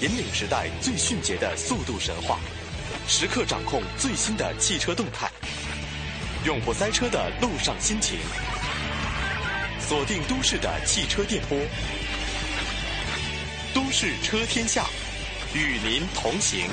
引领时代最迅捷的速度神话，时刻掌控最新的汽车动态，永不塞车的路上心情。锁定都市的汽车电波，都市车天下，与您同行。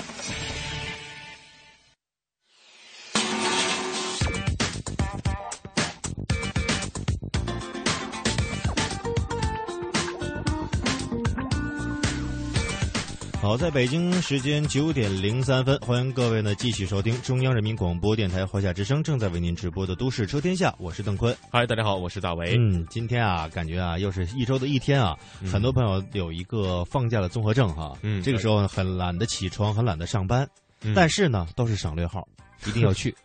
好，在北京时间九点零三分，欢迎各位呢继续收听中央人民广播电台华夏之声正在为您直播的《都市车天下》，我是邓坤。嗨，大家好，我是大为。嗯，今天啊，感觉啊，又是一周的一天啊，很多朋友有一个放假的综合症哈。嗯，这个时候很懒得起床，很懒得上班，但是呢，都是省略号，一定要去。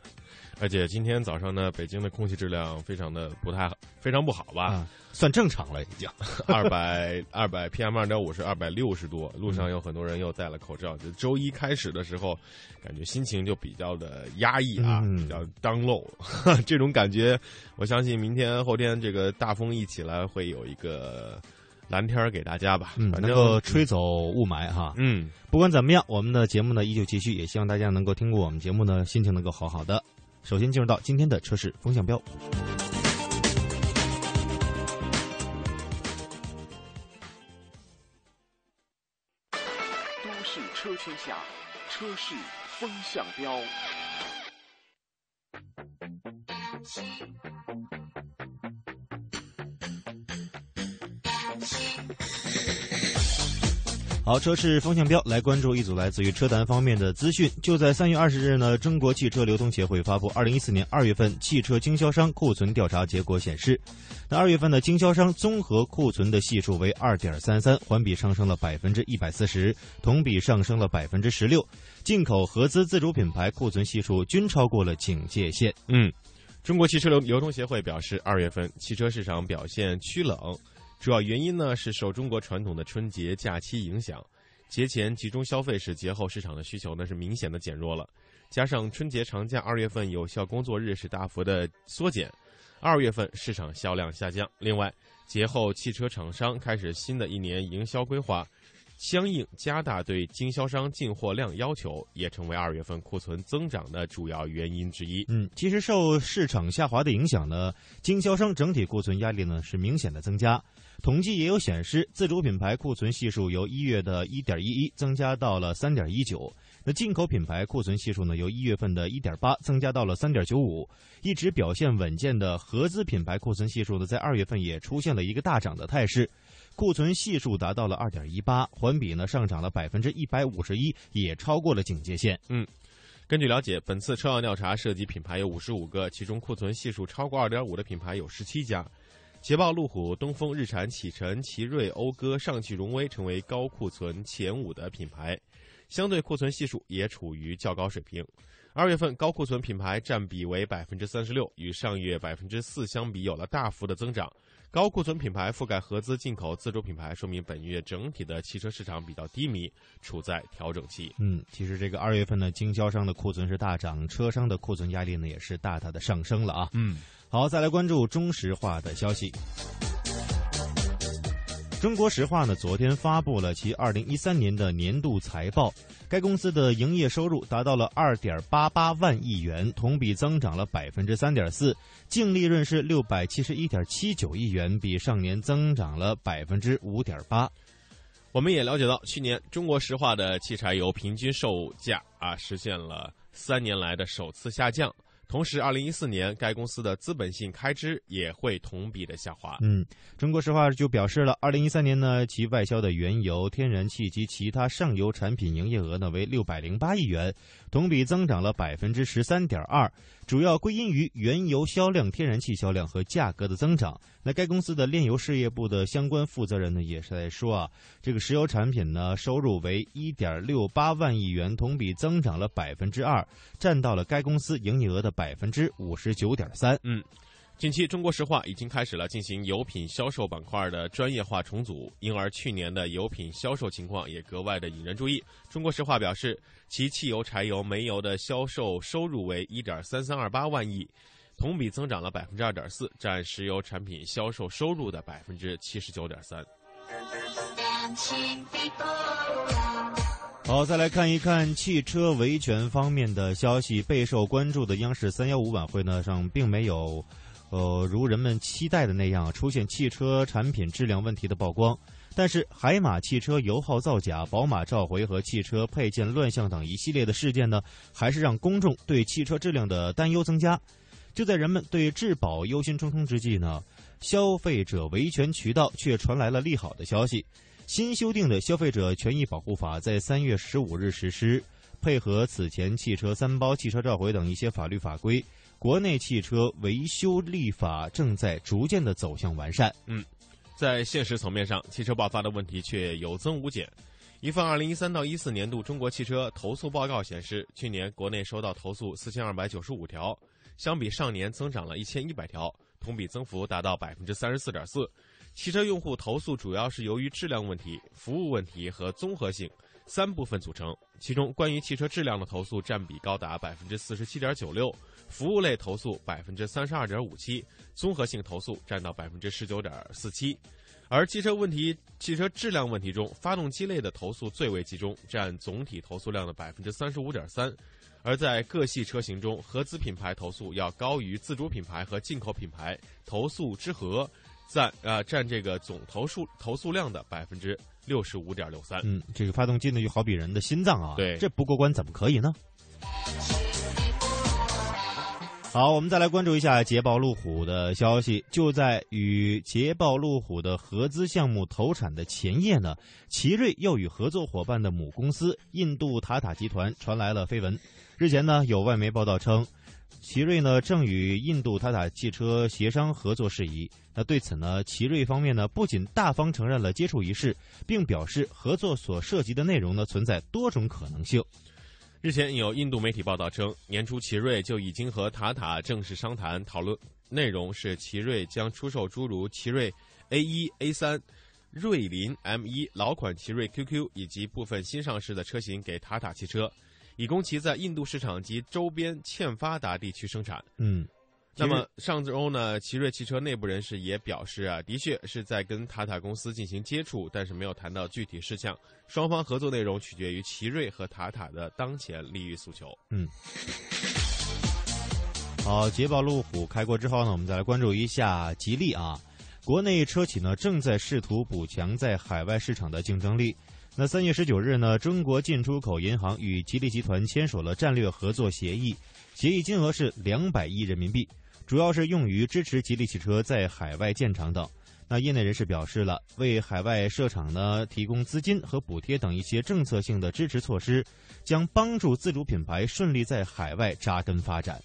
而且今天早上呢，北京的空气质量非常的不太好，非常不好吧？算正常了，已经 二百二百 PM 二点五是二百六十多，路上有很多人又戴了口罩。就周一开始的时候，感觉心情就比较的压抑啊，比较当漏。这种感觉，我相信明天后天这个大风一起来，会有一个蓝天给大家吧，反正吹走雾霾哈。嗯，不管怎么样，我们的节目呢依旧继续，也希望大家能够听过我们节目呢，心情能够好好的。首先进入到今天的车市风向标。都市车天下，车市风向标。好，车市风向标来关注一组来自于车坛方面的资讯。就在三月二十日呢，中国汽车流通协会发布二零一四年二月份汽车经销商库存调查结果显示，那二月份的经销商综合库存的系数为二点三三，环比上升了百分之一百四十，同比上升了百分之十六。进口、合资、自主品牌库存系数均超过了警戒线。嗯，中国汽车流流通协会表示，二月份汽车市场表现趋冷。主要原因呢是受中国传统的春节假期影响，节前集中消费使节后市场的需求呢是明显的减弱了，加上春节长假二月份有效工作日是大幅的缩减，二月份市场销量下降。另外，节后汽车厂商开始新的一年营销规划，相应加大对经销商进货量要求，也成为二月份库存增长的主要原因之一。嗯，其实受市场下滑的影响呢，经销商整体库存压力呢是明显的增加。统计也有显示，自主品牌库存系数由一月的一点一一增加到了三点一九。那进口品牌库存系数呢，由一月份的一点八增加到了三点九五。一直表现稳健的合资品牌库存系数呢，在二月份也出现了一个大涨的态势，库存系数达到了二点一八，环比呢上涨了百分之一百五十一，也超过了警戒线。嗯，根据了解，本次车辆调查涉及品牌有五十五个，其中库存系数超过二点五的品牌有十七家。捷豹、路虎、东风日产、启辰、奇瑞、讴歌、上汽荣威成为高库存前五的品牌，相对库存系数也处于较高水平。二月份高库存品牌占比为百分之三十六，与上月百分之四相比有了大幅的增长。高库存品牌覆盖合资、进口、自主品牌，说明本月整体的汽车市场比较低迷，处在调整期。嗯，其实这个二月份呢，经销商的库存是大涨，车商的库存压力呢也是大大的上升了啊。嗯。好，再来关注中石化的消息。中国石化呢，昨天发布了其二零一三年的年度财报，该公司的营业收入达到了二点八八万亿元，同比增长了百分之三点四，净利润是六百七十一点七九亿元，比上年增长了百分之五点八。我们也了解到，去年中国石化的汽柴油平均售价啊，实现了三年来的首次下降。同时，二零一四年该公司的资本性开支也会同比的下滑。嗯，中国石化就表示了，二零一三年呢，其外销的原油、天然气及其他上游产品营业额呢为六百零八亿元，同比增长了百分之十三点二，主要归因于原油销量、天然气销量和价格的增长。那该公司的炼油事业部的相关负责人呢也是在说啊，这个石油产品呢收入为一点六八万亿元，同比增长了百分之二，占到了该公司营业额的百分之五十九点三。嗯，近期中国石化已经开始了进行油品销售板块的专业化重组，因而去年的油品销售情况也格外的引人注意。中国石化表示，其汽油、柴油、煤油的销售收入为一点三三二八万亿。同比增长了百分之二点四，占石油产品销售收入的百分之七十九点三。好，再来看一看汽车维权方面的消息。备受关注的央视三幺五晚会呢上，并没有，呃，如人们期待的那样出现汽车产品质量问题的曝光。但是，海马汽车油耗造假、宝马召回和汽车配件乱象等一系列的事件呢，还是让公众对汽车质量的担忧增加。就在人们对质保忧心忡忡之际呢，消费者维权渠道却传来了利好的消息。新修订的《消费者权益保护法》在三月十五日实施，配合此前汽车三包、汽车召回等一些法律法规，国内汽车维修立法正在逐渐的走向完善。嗯。在现实层面上，汽车爆发的问题却有增无减。一份二零一三到一四年度中国汽车投诉报告显示，去年国内收到投诉四千二百九十五条，相比上年增长了一千一百条，同比增幅达到百分之三十四点四。汽车用户投诉主要是由于质量问题、服务问题和综合性三部分组成，其中关于汽车质量的投诉占比高达百分之四十七点九六，服务类投诉百分之三十二点五七。综合性投诉占到百分之十九点四七，而汽车问题、汽车质量问题中，发动机类的投诉最为集中，占总体投诉量的百分之三十五点三。而在各系车型中，合资品牌投诉要高于自主品牌和进口品牌投诉之和，占啊占这个总投诉投诉量的百分之六十五点六三。嗯，这个发动机呢，就好比人的心脏啊，对，这不过关怎么可以呢？好，我们再来关注一下捷豹路虎的消息。就在与捷豹路虎的合资项目投产的前夜呢，奇瑞又与合作伙伴的母公司印度塔塔集团传来了绯闻。日前呢，有外媒报道称，奇瑞呢正与印度塔塔汽车协商合作事宜。那对此呢，奇瑞方面呢不仅大方承认了接触一事，并表示合作所涉及的内容呢存在多种可能性。日前有印度媒体报道称，年初奇瑞就已经和塔塔正式商谈，讨论内容是奇瑞将出售诸如奇瑞 A 一、A 三、瑞麟 M 一老款奇瑞 QQ 以及部分新上市的车型给塔塔汽车，以供其在印度市场及周边欠发达地区生产。嗯。那么上周呢，奇瑞汽车内部人士也表示啊，的确是在跟塔塔公司进行接触，但是没有谈到具体事项。双方合作内容取决于奇瑞和塔塔的当前利益诉求。嗯。好，捷豹路虎开过之后呢，我们再来关注一下吉利啊。国内车企呢正在试图补强在海外市场的竞争力。那三月十九日呢，中国进出口银行与吉利集团签署了战略合作协议，协议金额是两百亿人民币。主要是用于支持吉利汽车在海外建厂等。那业内人士表示了，为海外设厂呢提供资金和补贴等一些政策性的支持措施，将帮助自主品牌顺利在海外扎根发展。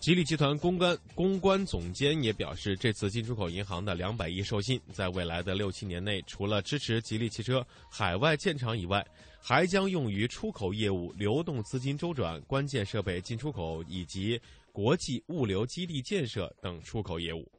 吉利集团公关公关总监也表示，这次进出口银行的两百亿授信，在未来的六七年内，除了支持吉利汽车海外建厂以外，还将用于出口业务、流动资金周转、关键设备进出口以及。国际物流基地建设等出口业务。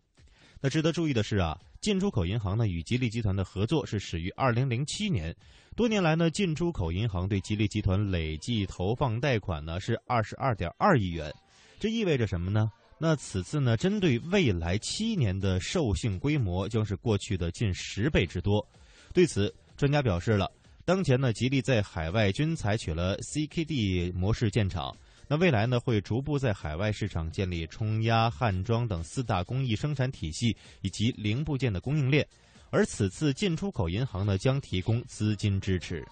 那值得注意的是啊，进出口银行呢与吉利集团的合作是始于二零零七年，多年来呢进出口银行对吉利集团累计投放贷款呢是二十二点二亿元，这意味着什么呢？那此次呢针对未来七年的授信规模将是过去的近十倍之多。对此，专家表示了，当前呢吉利在海外均采取了 CKD 模式建厂。那未来呢，会逐步在海外市场建立冲压、焊装等四大工艺生产体系以及零部件的供应链，而此次进出口银行呢，将提供资金支持。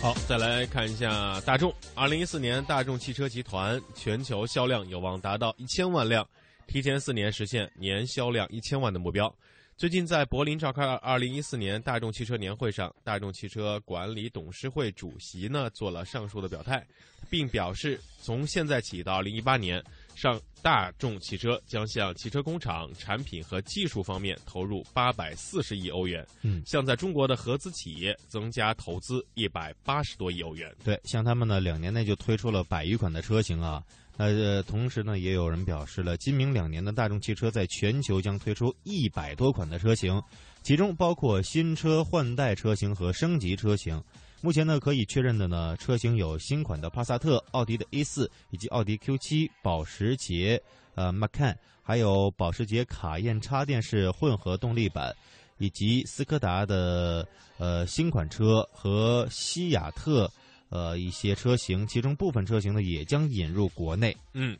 好，再来看一下大众。二零一四年，大众汽车集团全球销量有望达到一千万辆，提前四年实现年销量一千万的目标。最近在柏林召开二零一四年大众汽车年会上，大众汽车管理董事会主席呢做了上述的表态，并表示从现在起到二零一八年，上大众汽车将向汽车工厂、产品和技术方面投入八百四十亿欧元，嗯，向在中国的合资企业增加投资一百八十多亿欧元。对，像他们呢，两年内就推出了百余款的车型啊。呃，同时呢，也有人表示了，今明两年的大众汽车在全球将推出一百多款的车型，其中包括新车换代车型和升级车型。目前呢，可以确认的呢，车型有新款的帕萨特、奥迪的 A 四以及奥迪 Q 七、保时捷、呃 Macan，还有保时捷卡宴插电式混合动力版，以及斯柯达的呃新款车和西雅特呃一些车型，其中部分车型呢也将引入国内。嗯，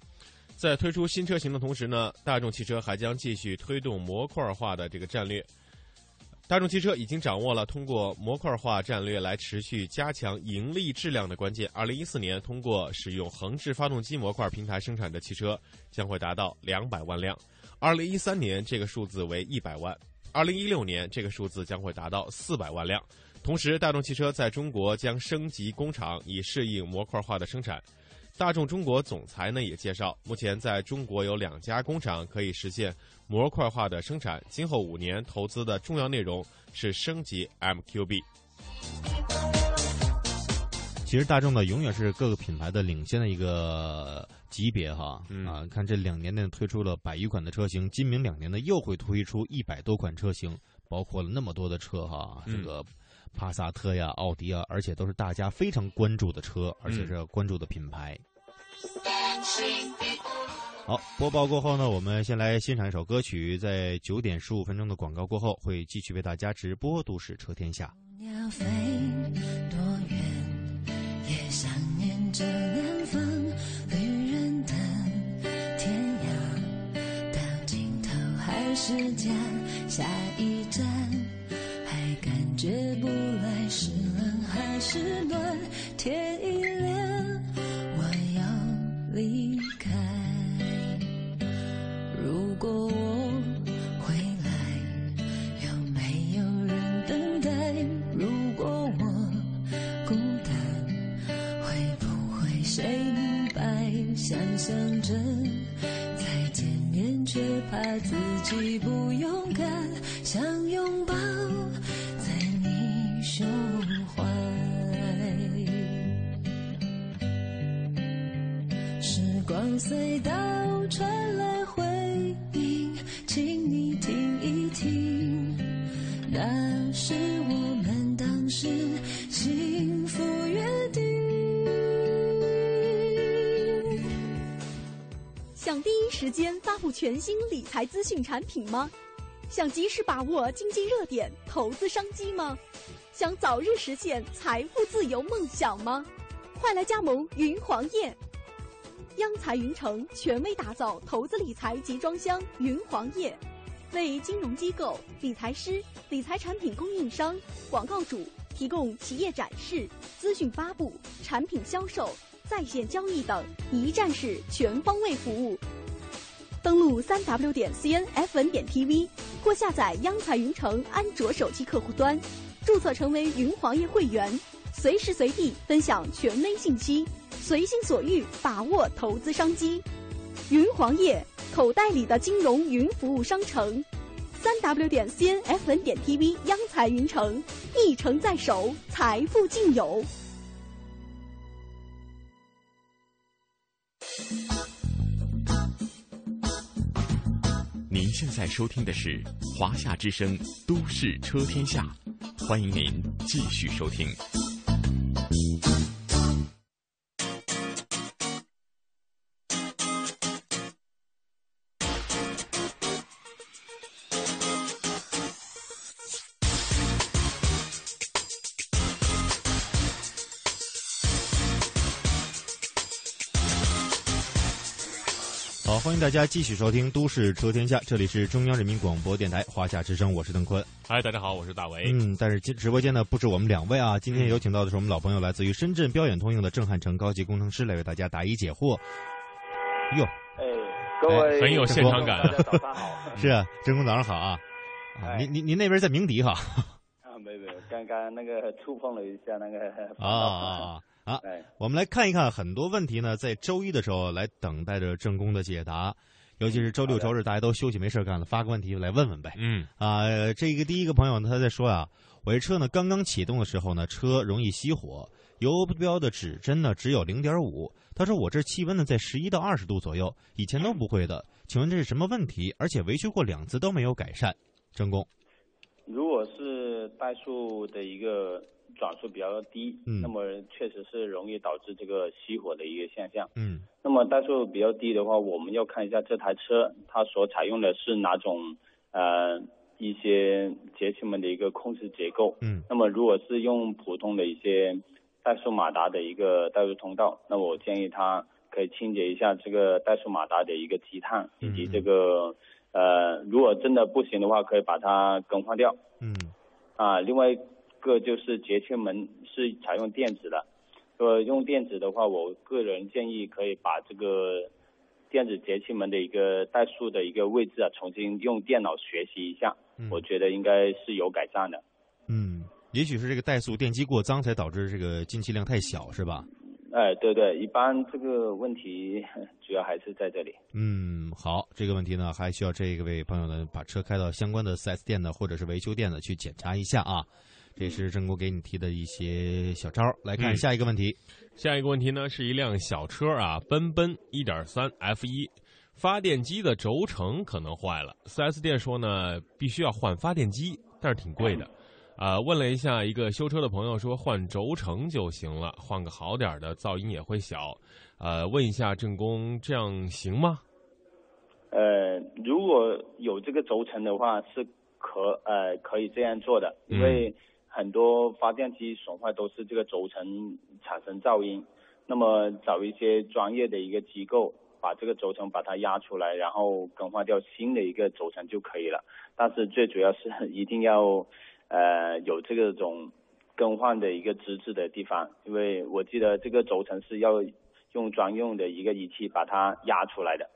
在推出新车型的同时呢，大众汽车还将继续推动模块化的这个战略。大众汽车已经掌握了通过模块化战略来持续加强盈利质量的关键。二零一四年，通过使用横置发动机模块平台生产的汽车将会达到两百万辆；二零一三年，这个数字为一百万；二零一六年，这个数字将会达到四百万辆。同时，大众汽车在中国将升级工厂，以适应模块化的生产。大众中国总裁呢也介绍，目前在中国有两家工厂可以实现模块化的生产。今后五年投资的重要内容是升级 MQB。其实大众呢，永远是各个品牌的领先的一个级别哈。嗯啊，看这两年内推出了百余款的车型，今明两年呢又会推出一百多款车型，包括了那么多的车哈，嗯这个帕萨特呀、奥迪啊，而且都是大家非常关注的车，而且是关注的品牌。好，播报过后呢，我们先来欣赏一首歌曲，在九点十五分钟的广告过后，会继续为大家直播《都市车天下》。鸟飞多远，也想念着南方旅人的天涯。到尽头还是家，下一站还感觉不来是冷还是暖。天一亮，我要离开。如果我回来。有没有人等待？如果我孤单，会不会谁明白？想象着再见面，却怕自己不勇敢，想拥抱胸怀。时光隧道传来回音，请你听一听，那是我们当时幸福约定。想第一时间发布全新理财资讯产品吗？想及时把握经济热点、投资商机吗？想早日实现财富自由梦想吗？快来加盟云黄页！央财云城权威打造投资理财集装箱云黄页，为金融机构、理财师、理财产品供应商、广告主提供企业展示、资讯发布、产品销售、在线交易等一站式全方位服务。登录三 w 点 cnfn 点 tv 或下载央财云城安卓手机客户端，注册成为云黄页会员，随时随地分享权威信息，随心所欲把握投资商机。云黄页，口袋里的金融云服务商城。三 w 点 cnfn 点 tv 央财云城，一城在手，财富尽有。您现在收听的是华夏之声《都市车天下》，欢迎您继续收听。迎大家继续收听《都市车天下》，这里是中央人民广播电台华夏之声，我是邓坤。嗨，大家好，我是大为。嗯，但是今直播间呢不止我们两位啊，今天有请到的是我们老朋友，来自于深圳标远通用的郑汉成高级工程师来为大家答疑解惑。哟，哎，各位很有现场感大家早上好。是啊，郑工早上好啊！啊，哎您您您那边在鸣笛哈？啊，没有没有，刚刚那个触碰了一下那个啊。啊啊啊我们来看一看很多问题呢，在周一的时候来等待着郑工的解答，尤其是周六周日大家都休息没事干了，发个问题来问问呗。嗯啊、这个第一个朋友呢，他在说啊，我这车呢刚刚启动的时候呢，车容易熄火，油标的指针呢只有零点五。他说我这气温呢在十一到二十度左右，以前都不会的，请问这是什么问题？而且维修过两次都没有改善。郑工，如果是怠速的一个转速比较低，嗯那么确实是容易导致这个熄火的一个现象。嗯那么怠速比较低的话，我们要看一下这台车它所采用的是哪种呃一些节气门的一个控制结构。嗯那么如果是用普通的一些怠速马达的一个怠速通道，那我建议它可以清洁一下这个怠速马达的一个积碳，以及这个呃，如果真的不行的话，可以把它更换掉。嗯啊，另外一个就是节气门是采用电子的，呃，用电子的话，我个人建议可以把这个电子节气门的一个怠速的一个位置啊，重新用电脑学习一下，嗯我觉得应该是有改善的。嗯，也许是这个怠速电机过脏才导致这个进气量太小，是吧？哎，对对，一般这个问题 主要还是在这里。嗯，好，这个问题呢，还需要这一位朋友呢，把车开到相关的四 S 店呢，或者是维修店呢，去检查一下啊。这是郑国给你提的一些小招儿。来看嗯下一个问题。下一个问题呢，是一辆小车啊，奔奔一点三 F 一发电机的轴承可能坏了。4S 店说呢，必须要换发电机，但是挺贵的。啊、问了一下一个修车的朋友说换轴承就行了，换个好点儿的，噪音也会小。呃，问一下郑工，这样行吗？呃，如果有这个轴承的话，是可呃可以这样做的，因为很多发电机损坏都是这个轴承产生噪音。那么找一些专业的一个机构，把这个轴承把它压出来，然后更换掉新的一个轴承就可以了。但是最主要是一定要呃有这个种更换的一个资质的地方，因为我记得这个轴承是要用专用的一个仪器把它压出来的。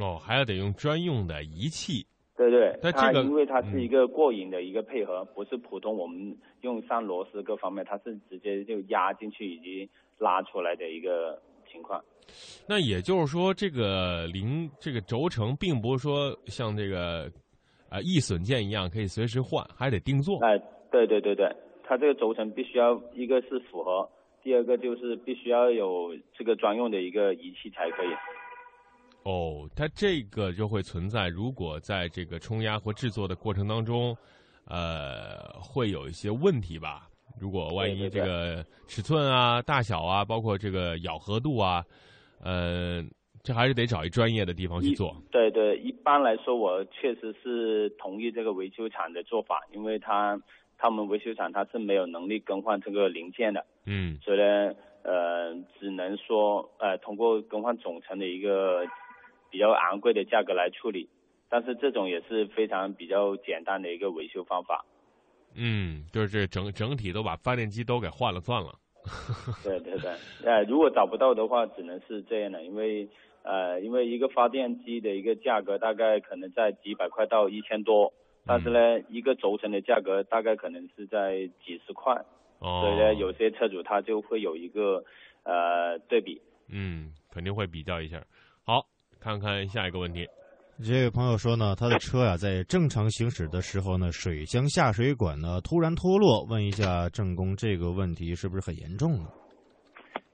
哦，还要得用专用的仪器。对对，但这个它因为它嗯是一个过瘾的一个配合，不是普通我们用上螺丝各方面，它是直接就压进去以及拉出来的一个情况。那也就是说，这个零这个轴承，并不是说像这个呃易损件一样可以随时换，还得定做。哎、对对对对，它这个轴承必须要一个是符合，第二个就是必须要有这个专用的一个仪器才可以。哦，它这个就会存在，如果在这个冲压或制作的过程当中，呃，会有一些问题吧。如果万一这个尺寸啊、大小啊，包括这个咬合度啊，呃，这还是得找一专业的地方去做。对对，一般来说，我确实是同意这个维修厂的做法，因为他他们维修厂他是没有能力更换这个零件的。嗯所以呢，呃，只能说呃通过更换总成的一个比较昂贵的价格来处理，但是这种也是非常比较简单的一个维修方法。嗯，就是整整体都把发电机都给换了算了。对对对，呃，如果找不到的话，只能是这样的，因为呃，因为一个发电机的一个价格大概可能在几百块到一千多，但是呢，一个轴承的价格大概可能是在几十块，哦，所以呢，有些车主他就会有一个呃对比。嗯，肯定会比较一下。好，看看下一个问题。这位朋友说呢，他的车呀、在正常行驶的时候呢，水箱下水管呢突然脱落，问一下郑工，这个问题是不是很严重呢？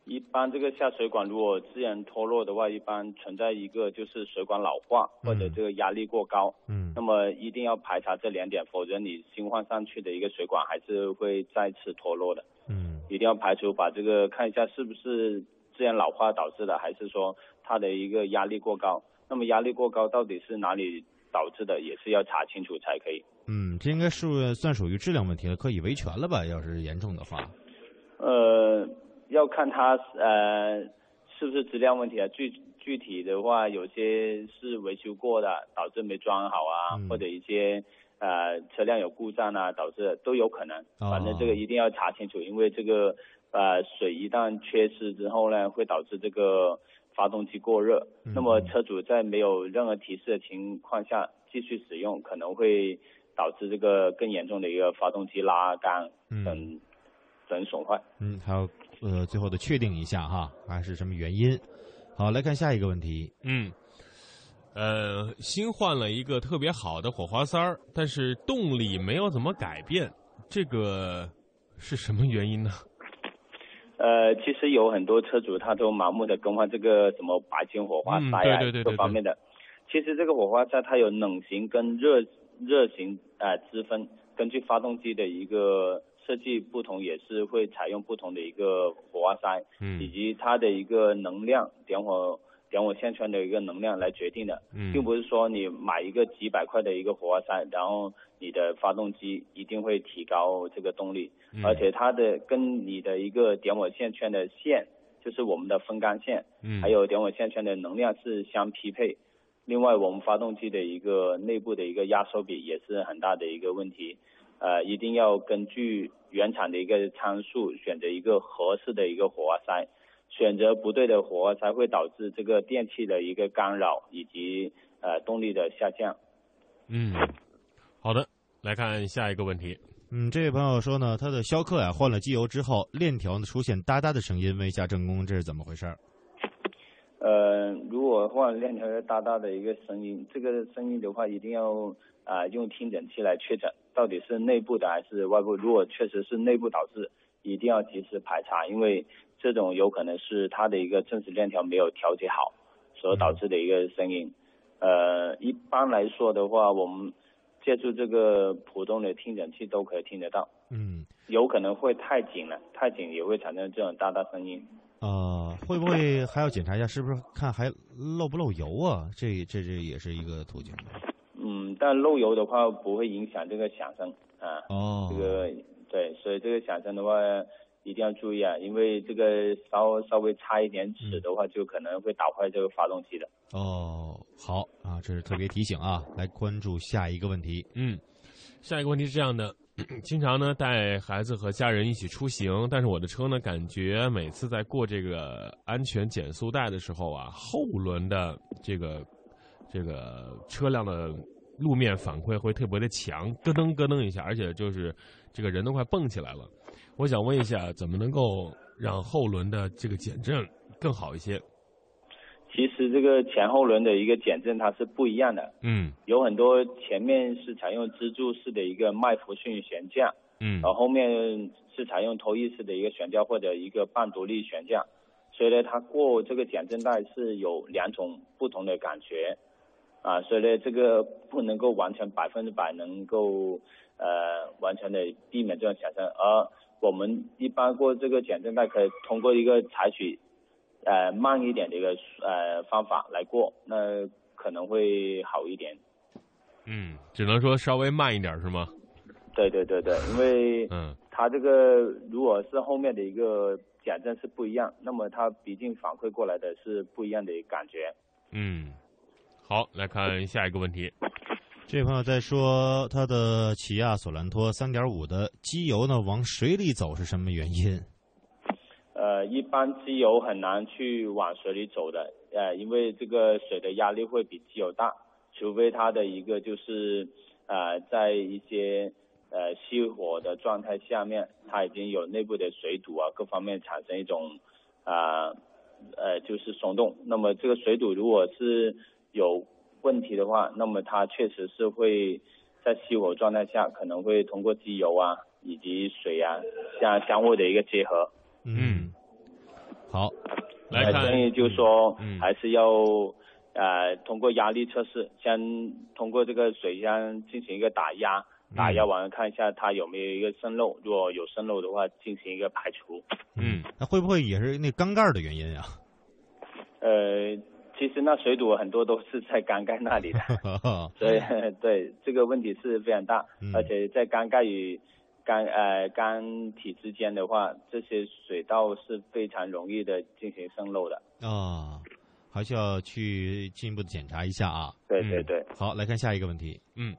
一般这个下水管如果自然脱落的话，一般存在一个就是水管老化或者这个压力过高，嗯那么一定要排查这两点，否则你新换上去的一个水管还是会再次脱落的。嗯一定要排除把这个看一下是不是自然老化导致的，还是说它的一个压力过高。那么压力过高到底是哪里导致的，也是要查清楚才可以。嗯，这应该是算属于质量问题了，可以维权了吧？要是严重的话，呃，要看它呃是不是质量问题啊。具具体的话，有些是维修过的，导致没装好啊，嗯或者一些呃车辆有故障啊，导致都有可能。哦反正这个一定要查清楚，因为这个呃水一旦缺失之后呢，会导致这个发动机过热。嗯那么车主在没有任何提示的情况下继续使用，可能会导致这个更严重的一个发动机拉杆嗯等、等损坏。嗯，还有呃，最后的确定一下哈，还是什么原因？好，来看下一个问题。嗯，呃，新换了一个特别好的火花塞儿，但是动力没有怎么改变，这个是什么原因呢？呃，其实有很多车主他都盲目的更换这个什么白金火花塞啊，嗯对对对对各方面的。其实这个火花塞它有冷型跟热热型呃之分，根据发动机的一个设设计不同，也是会采用不同的一个火花塞，嗯以及它的一个能量点火点火线圈的一个能量来决定的，嗯并不是说你买一个几百块的一个火花塞，然后你的发动机一定会提高这个动力，嗯而且它的跟你的一个点火线圈的线，就是我们的风干线，嗯还有点火线圈的能量是相匹配。另外，我们发动机的一个内部的一个压缩比也是很大的一个问题，呃，一定要根据原厂的一个参数选择一个合适的一个火花塞，选择不对的火花塞会导致这个电器的一个干扰以及呃动力的下降。嗯，好的，来看下一个问题。嗯，这位朋友说呢，他的逍客呀换了机油之后，链条呢出现哒哒的声音，问一下正工这是怎么回事儿？呃，如果换链条有大大的一个声音，这个声音的话，一定要啊、用听诊器来确诊，到底是内部的还是外部。如果确实是内部导致，一定要及时排查，因为这种有可能是它的一个正时链条没有调节好所导致的一个声音。呃，一般来说的话，我们借助这个普通的听诊器都可以听得到，嗯，有可能会太紧了，太紧也会产生这种哒哒声音。呃，会不会还要检查一下是不是看还漏不漏油啊？这这这也是一个途径。嗯，但漏油的话不会影响这个响声啊。哦，这个对，所以这个响声的话一定要注意啊，因为这个稍稍微差一点齿的话，就可能会打坏这个发动机的。哦，好啊，这是特别提醒啊，来关注下一个问题。嗯，下一个问题是这样的，经常呢带孩子和家人一起出行，但是我的车呢，感觉每次在过这个安全减速带的时候啊，后轮的这个这个车辆的路面反馈会特别的强，咯噔咯噔一下，而且就是这个人都快蹦起来了。我想问一下，怎么能够让后轮的这个减震更好一些？其实这个前后轮的一个减震它是不一样的，嗯。有很多前面是采用支柱式的一个麦弗逊悬架，嗯。然后后面是采用头翼式的一个悬架或者一个半独立悬架，所以呢，它过这个减震带是有两种不同的感觉，啊，所以呢，这个不能够完全百分之百能够呃完全的避免这种响声，而我们一般过这个减震带可以通过一个采取呃慢一点的一个呃方法来过，那可能会好一点。嗯，只能说稍微慢一点是吗？对对对对，因为嗯它这个如果是后面的一个减震是不一样，那么它毕竟反馈过来的是不一样的感觉。嗯，好，来看下一个问题。这位朋友在说他的起亚索兰托3.5的机油呢往水里走是什么原因？呃，一般机油很难去往水里走的，呃，因为这个水的压力会比机油大，除非它的一个就是呃在一些呃熄火的状态下面，它已经有内部的水堵啊各方面产生一种啊呃就是松动。那么这个水堵如果是有问题的话，那么它确实是会在熄火状态下可能会通过机油啊以及水啊相相互的一个结合。嗯，好，来看，呃建议就是说，嗯。还是要呃通过压力测试，先通过这个水箱进行一个打压，打压完了看一下它有没有一个渗漏，如果有渗漏的话，进行一个排除。嗯，那会不会也是那缸盖的原因啊？呃，其实那水堵很多都是在缸盖那里的，所以 对这个问题是非常大，嗯而且在缸盖与缸呃缸体之间的话，这些水道是非常容易的进行渗漏的。啊，还需要去进一步的检查一下啊。嗯对对对。好，来看下一个问题。嗯，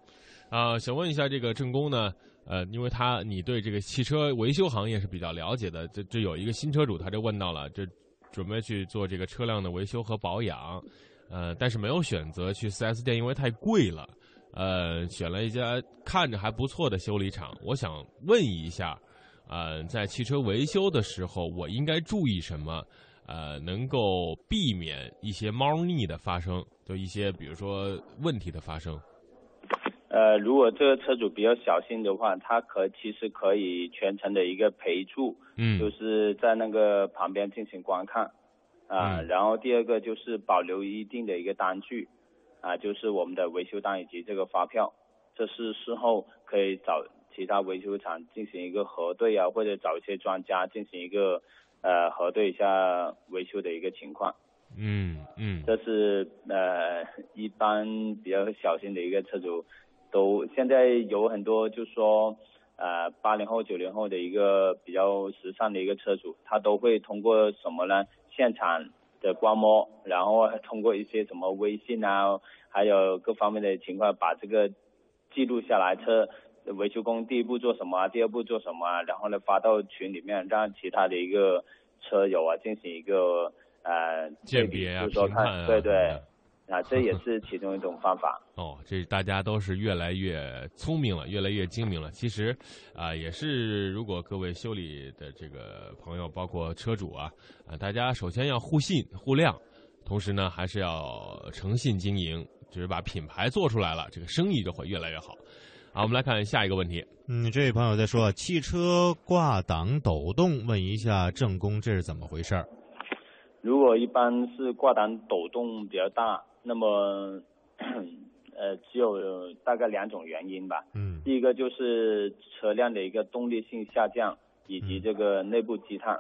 啊、想问一下这个郑工呢，呃，因为他你对这个汽车维修行业是比较了解的，这这有一个新车主他就问到了，这准备去做这个车辆的维修和保养，呃，但是没有选择去 4S 店，因为太贵了，呃，选了一家看着还不错的修理厂。我想问一下，呃，在汽车维修的时候，我应该注意什么？呃，能够避免一些猫腻的发生，就一些比如说问题的发生。呃，如果这个车主比较小心的话，他可其实可以全程的一个陪住，嗯。就是在那个旁边进行观看，啊、嗯。然后第二个就是保留一定的一个单据，啊、就是我们的维修单以及这个发票，这是事后可以找其他维修厂进行一个核对啊，或者找一些专家进行一个呃核对一下维修的一个情况。嗯嗯。这是呃一般比较小心的一个车主，都现在有很多就是说呃八零后九零后的一个比较时尚的一个车主，他都会通过什么呢？现场的观摩，然后通过一些什么微信啊，还有各方面的情况，把这个记录下来，车维修工第一步做什么啊，第二步做什么啊，然后呢发到群里面，让其他的一个车友啊进行一个呃鉴别啊就是说评判啊看，对对啊，这也是其中一种方法。哦，这大家都是越来越聪明了，越来越精明了。其实，啊、也是如果各位修理的这个朋友，包括车主啊，啊、大家首先要互信互谅，同时呢，还是要诚信经营，就是把品牌做出来了，这个生意就会越来越好。好，我们来看下一个问题。嗯，这位朋友在说，汽车挂挡抖动，问一下正工这是怎么回事儿？如果一般是挂挡抖动比较大，那么呃只有大概两种原因吧。嗯第一个就是车辆的一个动力性下降，以及这个内部积碳。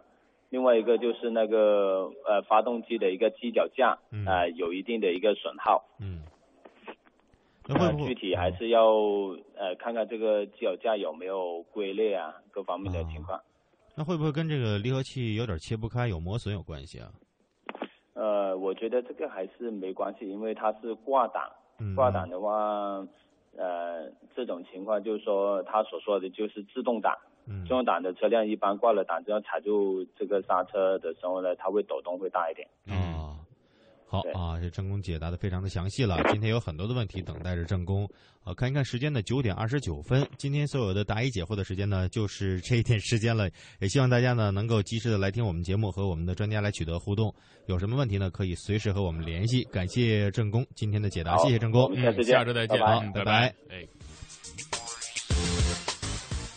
另外一个就是那个呃发动机的一个机脚架嗯呃有一定的一个损耗。嗯，那会呃不会具体还是要呃看看这个机脚架有没有龟裂啊，各方面的情况。那会不会跟这个离合器有点切不开、有磨损有关系啊？呃，我觉得这个还是没关系，因为它是挂档。嗯，挂档的话，呃，这种情况就是说，他所说的就是自动挡。嗯自动挡的车辆一般挂了档之后踩住这个刹车的时候呢，它会抖动会大一点。哦，好啊，这郑工解答的非常的详细了。今天有很多的问题等待着郑工。啊，看一看时间呢，九点二十九分。今天所有的答疑解惑的时间呢，就是这一点时间了。也希望大家呢能够及时的来听我们节目，和我们的专家来取得互动。有什么问题呢，可以随时和我们联系。感谢郑工今天的解答，谢谢郑工我。们下次见下周再见，拜拜嗯拜拜拜哎，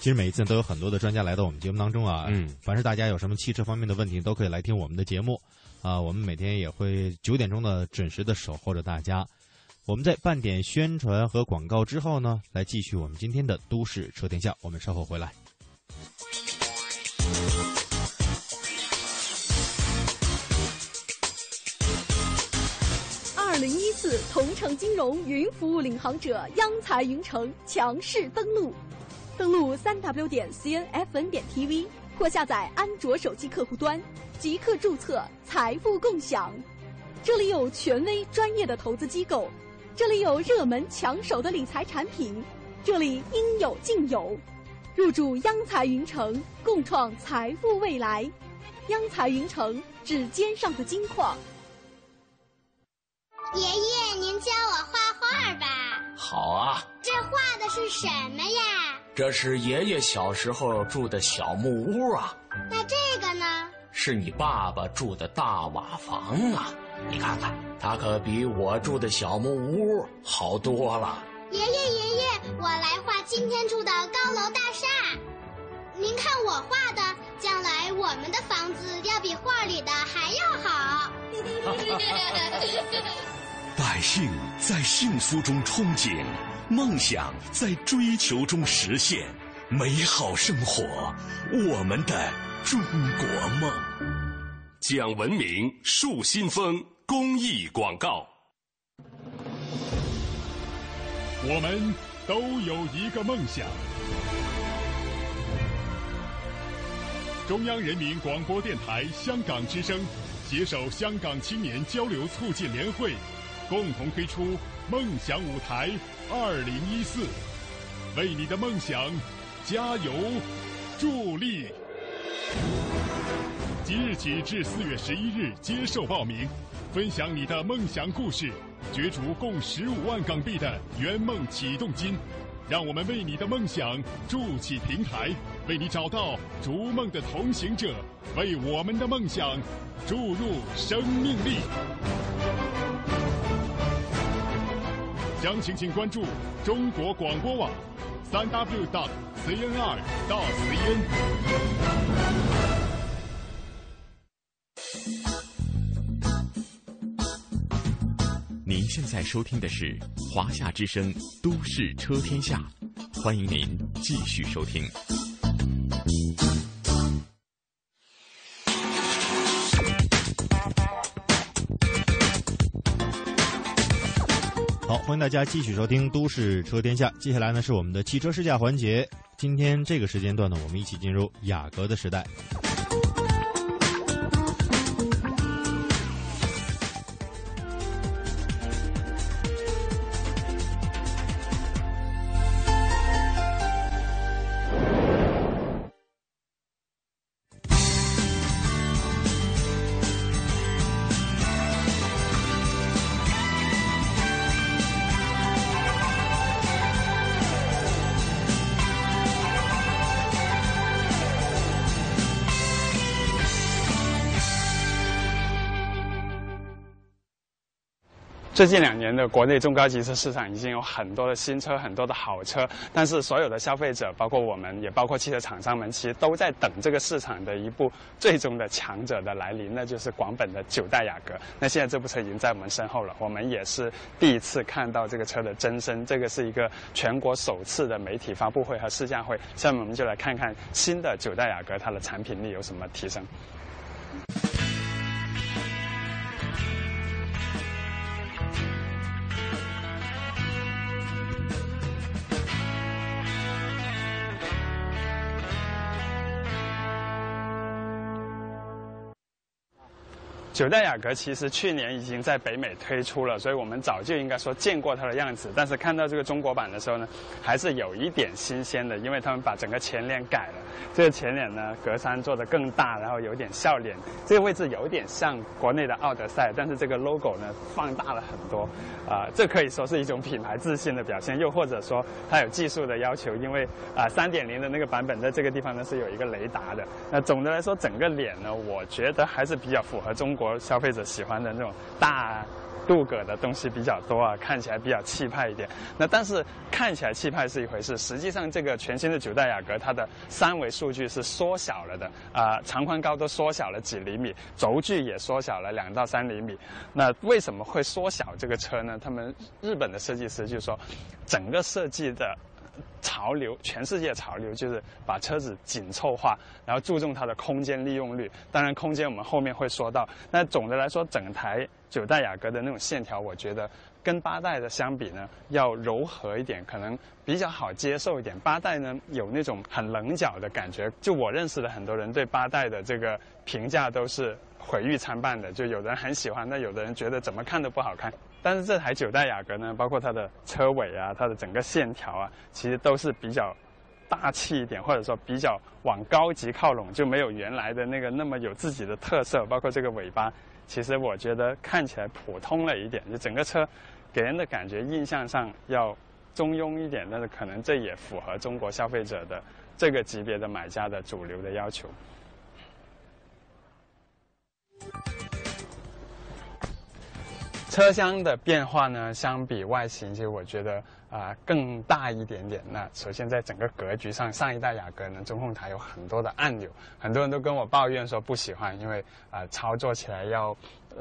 其实每一次都有很多的专家来到我们节目当中啊，嗯凡是大家有什么汽车方面的问题，都可以来听我们的节目啊。我们每天也会九点钟的准时的守候着大家。我们在半点宣传和广告之后呢，来继续我们今天的都市车天下。我们稍后回来。二零一四同城金融云服务领航者央财云城强势登陆，登录三 w 点 cnfn 点 tv 或下载安卓手机客户端，即刻注册财富共享。这里有权威专业的投资机构，这里有热门抢手的理财产品，这里应有尽有。入驻央财云城，共创财富未来。央财云城，指尖上的金矿。爷爷，您教我画画吧。好啊，这画的是什么呀？这是爷爷小时候住的小木屋啊，那这个呢？是你爸爸住的大瓦房啊。你看看，它可比我住的小木屋好多了。爷爷，爷爷，我来画今天住的高楼大厦。您看我画的，将来我们的房子要比画里的还要好。百姓在幸福中憧憬，梦想在追求中实现，美好生活，我们的中国梦。讲文明树新风公益广告。我们都有一个梦想。中央人民广播电台香港之声携手香港青年交流促进联会，共同推出“梦想舞台二零一四”，为你的梦想加油助力。即日起至四月十一日接受报名，分享你的梦想故事，角逐共十五万港币的圆梦启动金。让我们为你的梦想筑起平台，为你找到逐梦的同行者，为我们的梦想注入生命力。详情请关注中国广播网，三 w dot cnr dot cn。您现在收听的是华夏之声《都市车天下》，欢迎您继续收听。欢迎大家继续收听《都市车天下》。接下来呢是我们的汽车试驾环节。今天这个时间段呢，我们一起进入雅阁的时代。最近两年的国内中高级车市场已经有很多的新车，很多的好车，但是所有的消费者，包括我们，也包括汽车厂商们，其实都在等这个市场的一部最终的强者的来临，那就是广本的九代雅阁。那现在这部车已经在我们身后了，我们也是第一次看到这个车的真身，这个是一个全国首次的媒体发布会和试驾会。下面我们就来看看新的九代雅阁它的产品力有什么提升。九代雅阁其实去年已经在北美推出了，所以我们早就应该说见过它的样子。但是看到这个中国版的时候呢，还是有一点新鲜的，因为他们把整个前脸改了。这个前脸呢，格栅做的更大，然后有点笑脸，这个位置有点像国内的奥德赛，但是这个 logo 呢放大了很多。啊，这可以说是一种品牌自信的表现，又或者说它有技术的要求，因为啊，三点零的那个版本在这个地方呢是有一个雷达的。那总的来说，整个脸呢，我觉得还是比较符合中国国消费者喜欢的那种大。镀铬的东西比较多啊，看起来比较气派一点。那但是看起来气派是一回事，实际上这个全新的九代雅阁它的三维数据是缩小了的啊，长宽高都缩小了几厘米，轴距也缩小了两到三厘米。那为什么会缩小这个车呢？他们日本的设计师就说，整个设计的。潮流，全世界潮流就是把车子紧凑化，然后注重它的空间利用率。当然，空间我们后面会说到。那总的来说，整台九代雅阁的那种线条，我觉得跟八代的相比呢，要柔和一点，可能比较好接受一点。八代呢，有那种很棱角的感觉。就我认识的很多人对八代的这个评价都是毁誉参半的。就有的人很喜欢，那有的人觉得怎么看都不好看。但是这台九代雅阁呢，包括它的车尾啊，它的整个线条啊，其实都是比较大气一点，或者说比较往高级靠拢，就没有原来的那个那么有自己的特色。包括这个尾巴，其实我觉得看起来普通了一点，就整个车给人的感觉印象上要中庸一点。但是可能这也符合中国消费者的这个级别的买家的主流的要求。车厢的变化呢，相比外形，其实我觉得啊更大一点点。那首先在整个格局上，上一代雅阁呢，中控台有很多的按钮，很多人都跟我抱怨说不喜欢，因为啊操作起来要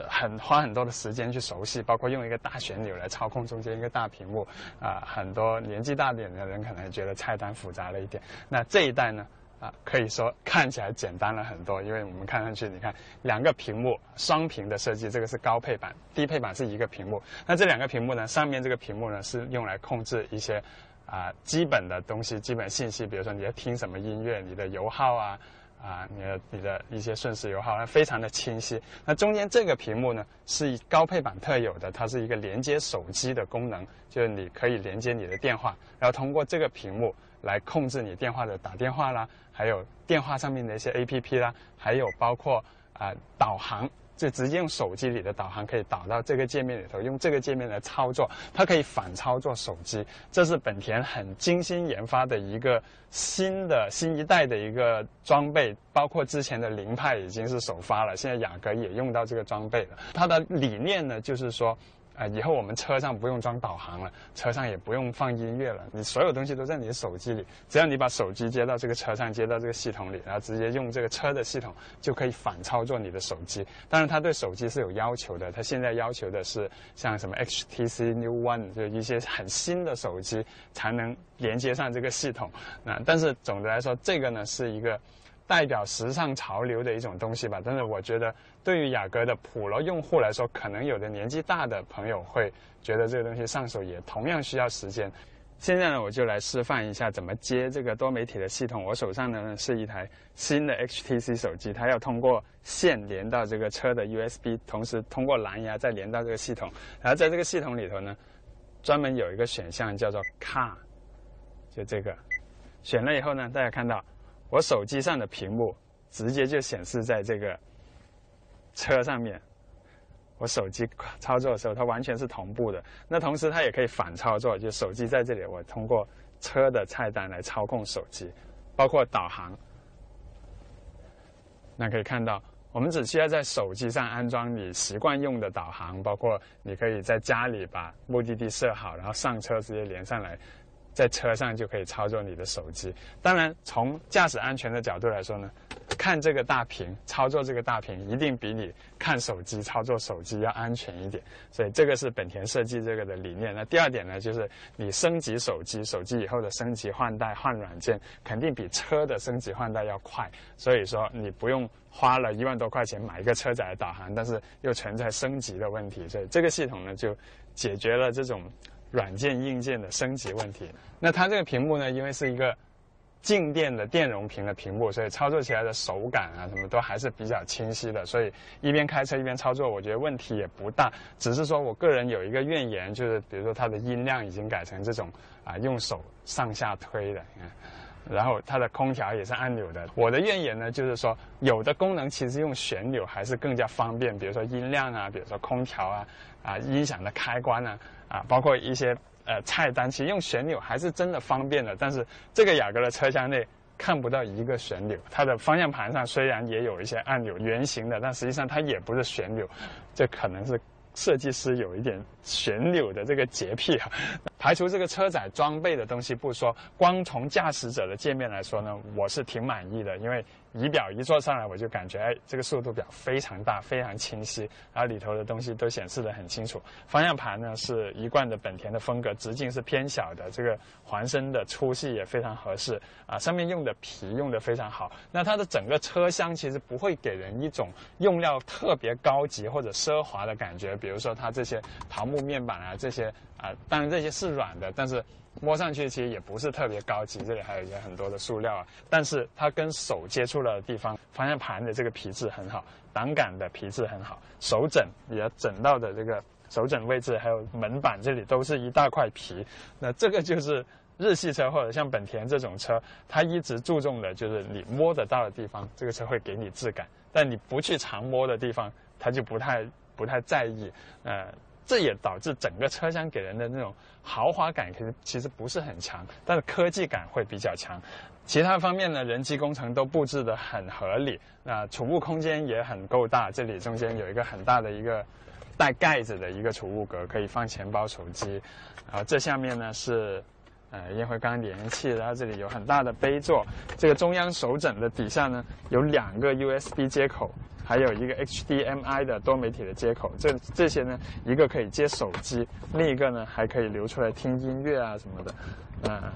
很花很多的时间去熟悉，包括用一个大旋钮来操控中间一个大屏幕啊，很多年纪大点的人可能觉得菜单复杂了一点。那这一代呢？啊，可以说看起来简单了很多，因为我们看上去，你看两个屏幕双屏的设计，这个是高配版，低配版是一个屏幕。那这两个屏幕呢，上面这个屏幕呢是用来控制一些啊基本的东西、基本信息，比如说你要听什么音乐、你的油耗啊啊，你的你的一些瞬时油耗，非常的清晰。那中间这个屏幕呢是高配版特有的，它是一个连接手机的功能，就是你可以连接你的电话，然后通过这个屏幕来控制你电话的打电话啦。还有电话上面的一些 A P P 啦，还有包括啊导航，就直接用手机里的导航可以导到这个界面里头，用这个界面来操作，它可以反操作手机。这是本田很精心研发的一个新的新一代的一个装备，包括之前的凌派已经是首发了，现在雅阁也用到这个装备了。它的理念呢，就是说。啊，以后我们车上不用装导航了，车上也不用放音乐了，你所有东西都在你的手机里，只要你把手机接到这个车上，接到这个系统里，然后直接用这个车的系统就可以反操作你的手机。当然，它对手机是有要求的，它现在要求的是像什么 HTC New One，就一些很新的手机才能连接上这个系统。那但是总的来说，这个呢是一个。代表时尚潮流的一种东西吧，但是我觉得对于雅阁的普罗用户来说，可能有的年纪大的朋友会觉得这个东西上手也同样需要时间。现在呢，我就来示范一下怎么接这个多媒体的系统。我手上呢是一台新的 HTC 手机，它要通过线连到这个车的 USB，同时通过蓝牙再连到这个系统。然后在这个系统里头呢，专门有一个选项叫做 Car，就这个，选了以后呢，大家看到。我手机上的屏幕直接就显示在这个车上面，我手机操作的时候，它完全是同步的。那同时它也可以反操作，就手机在这里，我通过车的菜单来操控手机，包括导航。那可以看到，我们只需要在手机上安装你习惯用的导航，包括你可以在家里把目的地设好，然后上车直接连上来。在车上就可以操作你的手机。当然，从驾驶安全的角度来说呢，看这个大屏，操作这个大屏，一定比你看手机操作手机要安全一点。所以这个是本田设计这个的理念。那第二点呢，就是你升级手机，手机以后的升级换代换软件，肯定比车的升级换代要快。所以说你不用花了一万多块钱买一个车载的导航，但是又存在升级的问题。所以这个系统呢，就解决了这种。软件硬件的升级问题。那它这个屏幕呢，因为是一个静电的电容屏的屏幕，所以操作起来的手感啊，什么都还是比较清晰的。所以一边开车一边操作，我觉得问题也不大。只是说我个人有一个怨言，就是比如说它的音量已经改成这种啊，用手上下推的，你看。然后它的空调也是按钮的。我的怨言呢，就是说有的功能其实用旋钮还是更加方便，比如说音量啊，比如说空调啊，啊音响的开关啊。啊，包括一些呃菜单，其实用旋钮还是真的方便的。但是这个雅阁的车厢内看不到一个旋钮，它的方向盘上虽然也有一些按钮，圆形的，但实际上它也不是旋钮，这可能是。设计师有一点旋钮的这个洁癖哈，排除这个车载装备的东西不说，光从驾驶者的界面来说呢，我是挺满意的，因为仪表一坐上来我就感觉哎，这个速度表非常大，非常清晰，然后里头的东西都显示的很清楚。方向盘呢是一贯的本田的风格，直径是偏小的，这个环身的粗细也非常合适啊，上面用的皮用的非常好。那它的整个车厢其实不会给人一种用料特别高级或者奢华的感觉。比如说它这些桃木面板啊，这些啊，当然这些是软的，但是摸上去其实也不是特别高级。这里还有一些很多的塑料啊，但是它跟手接触了的地方，方向盘的这个皮质很好，挡杆的皮质很好，手枕也枕到的这个手枕位置，还有门板这里都是一大块皮。那这个就是日系车或者像本田这种车，它一直注重的就是你摸得到的地方，这个车会给你质感；但你不去常摸的地方，它就不太。不太在意，呃，这也导致整个车厢给人的那种豪华感其实其实不是很强，但是科技感会比较强。其他方面呢，人机工程都布置的很合理，那储物空间也很够大。这里中间有一个很大的一个带盖子的一个储物格，可以放钱包、手机。然后这下面呢是呃烟灰缸连气，然后这里有很大的杯座。这个中央手枕的底下呢有两个 USB 接口。还有一个 HDMI 的多媒体的接口，这这些呢，一个可以接手机，另一个呢还可以留出来听音乐啊什么的，呃，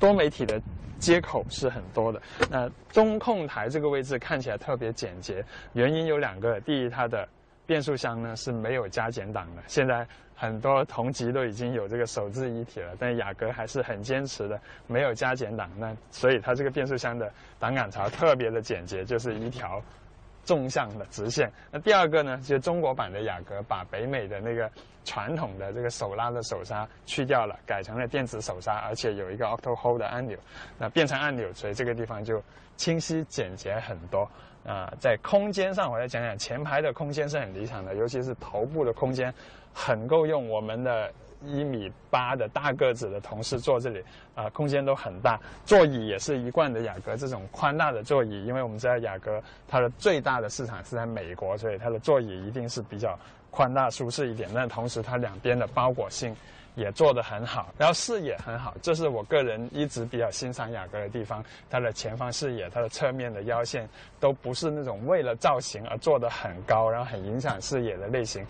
多媒体的接口是很多的。那中控台这个位置看起来特别简洁，原因有两个：第一，它的变速箱呢是没有加减档的，现在很多同级都已经有这个手自一体了，但雅阁还是很坚持的没有加减档，那所以它这个变速箱的挡杆槽特别的简洁，就是一条。纵向的直线。那第二个呢，就是中国版的雅阁把北美的那个传统的这个手拉的手刹去掉了，改成了电子手刹，而且有一个 Auto Hold 的按钮，那变成按钮，所以这个地方就清晰简洁很多。啊，在空间上，我来讲讲前排的空间是很理想的，尤其是头部的空间很够用。我们的。一米八的大个子的同事坐这里，啊，空间都很大，座椅也是一贯的雅阁这种宽大的座椅，因为我们知道雅阁它的最大的市场是在美国，所以它的座椅一定是比较宽大舒适一点，但同时它两边的包裹性也做得很好，然后视野很好，这是我个人一直比较欣赏雅阁的地方。它的前方视野、它的侧面的腰线都不是那种为了造型而做得很高，然后很影响视野的类型。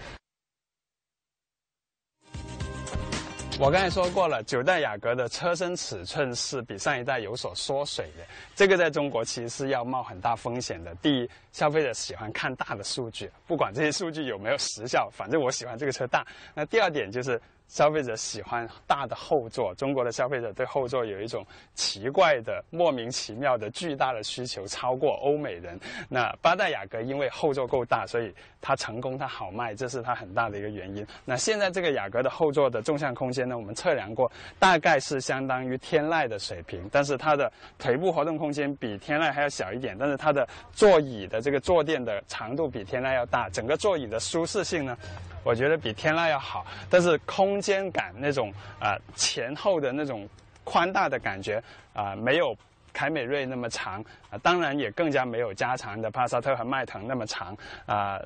我刚才说过了，九代雅阁的车身尺寸是比上一代有所缩水的，这个在中国其实是要冒很大风险的。第一，消费者喜欢看大的数据，不管这些数据有没有时效，反正我喜欢这个车大。那第二点就是。消费者喜欢大的后座，中国的消费者对后座有一种奇怪的、莫名其妙的巨大的需求，超过欧美人。那八代雅阁因为后座够大，所以它成功，它好卖，这是它很大的一个原因。那现在这个雅阁的后座的纵向空间呢，我们测量过，大概是相当于天籁的水平，但是它的腿部活动空间比天籁还要小一点，但是它的座椅的这个坐垫的长度比天籁要大，整个座椅的舒适性呢？我觉得比天籁要好，但是空间感那种啊前后的那种宽大的感觉啊没有凯美瑞那么长啊，当然也更加没有加长的帕萨特和迈腾那么长啊。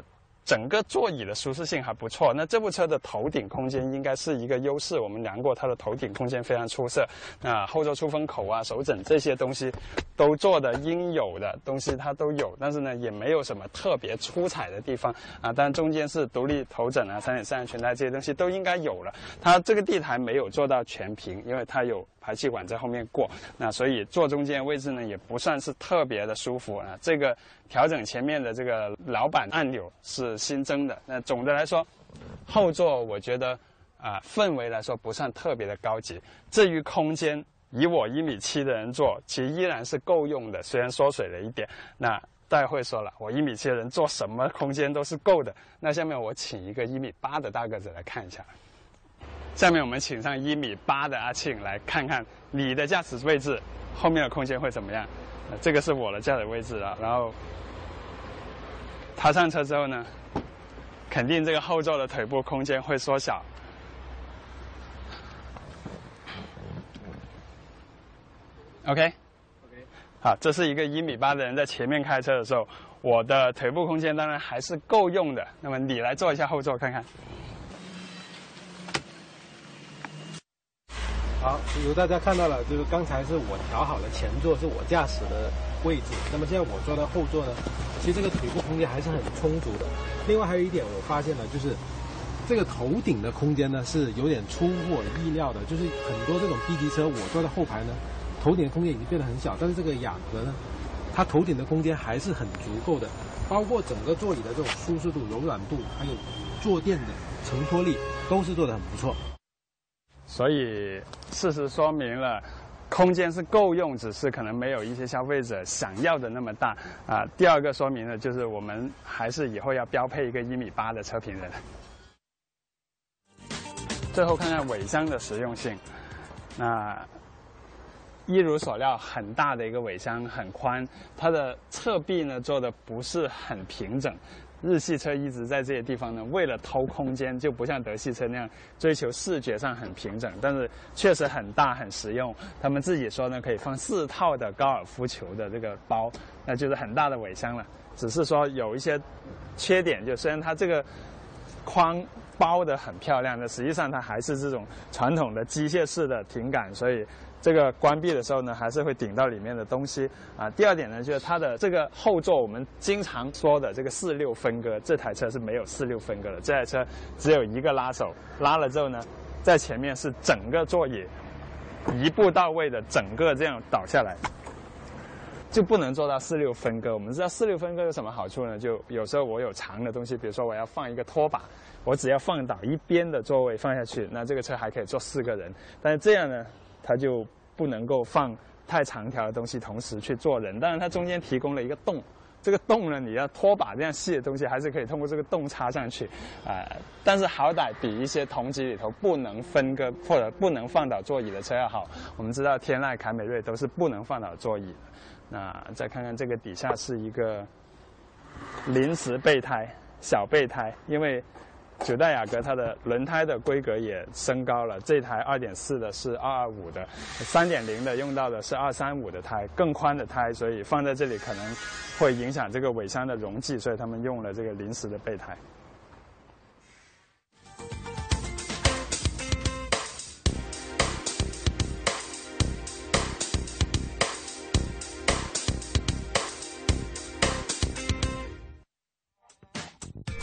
整个座椅的舒适性还不错，那这部车的头顶空间应该是一个优势。我们量过它的头顶空间非常出色，啊，后座出风口啊、手枕这些东西都做的应有的东西它都有，但是呢也没有什么特别出彩的地方啊。但中间是独立头枕啊、三点三安全带这些东西都应该有了。它这个地台没有做到全平，因为它有。排气管在后面过，那所以坐中间位置呢也不算是特别的舒服啊。这个调整前面的这个老板按钮是新增的。那总的来说，后座我觉得啊氛围来说不算特别的高级。至于空间，以我一米七的人坐，其实依然是够用的，虽然缩水了一点。那待会说了，我一米七的人坐什么空间都是够的。那下面我请一个一米八的大个子来看一下。下面我们请上一米八的阿庆来看看你的驾驶位置后面的空间会怎么样？这个是我的驾驶位置啊，然后他上车之后呢，肯定这个后座的腿部空间会缩小。OK，OK，好，这是一个一米八的人在前面开车的时候，我的腿部空间当然还是够用的。那么你来坐一下后座看看。好，比如大家看到了，就是刚才是我调好了前座，是我驾驶的位置。那么现在我坐在后座呢，其实这个腿部空间还是很充足的。另外还有一点我发现了，就是这个头顶的空间呢是有点出乎我意料的。就是很多这种 B 级车，我坐在后排呢，头顶空间已经变得很小，但是这个雅阁呢，它头顶的空间还是很足够的，包括整个座椅的这种舒适度、柔软度，还有坐垫的承托力，都是做的很不错。所以，事实说明了，空间是够用，只是可能没有一些消费者想要的那么大啊。第二个说明呢，就是我们还是以后要标配一个一米八的车评人。最后看看尾箱的实用性，那一如所料，很大的一个尾箱，很宽，它的侧壁呢做的不是很平整。日系车一直在这些地方呢，为了偷空间，就不像德系车那样追求视觉上很平整，但是确实很大很实用。他们自己说呢，可以放四套的高尔夫球的这个包，那就是很大的尾箱了。只是说有一些缺点，就虽然它这个框包的很漂亮，但实际上它还是这种传统的机械式的挺杆，所以。这个关闭的时候呢，还是会顶到里面的东西啊。第二点呢，就是它的这个后座，我们经常说的这个四六分割，这台车是没有四六分割的。这台车只有一个拉手，拉了之后呢，在前面是整个座椅一步到位的，整个这样倒下来，就不能做到四六分割。我们知道四六分割有什么好处呢？就有时候我有长的东西，比如说我要放一个拖把，我只要放倒一边的座位放下去，那这个车还可以坐四个人。但是这样呢？它就不能够放太长条的东西同时去做人，当然它中间提供了一个洞，这个洞呢，你要拖把这样细的东西还是可以通过这个洞插上去，啊，但是好歹比一些同级里头不能分割或者不能放倒座椅的车要好。我们知道天籁、凯美瑞都是不能放倒座椅的。那再看看这个底下是一个临时备胎，小备胎，因为。九代雅阁它的轮胎的规格也升高了，这台二点四的是二二五的，三点零的用到的是二三五的胎，更宽的胎，所以放在这里可能会影响这个尾箱的容积，所以他们用了这个临时的备胎。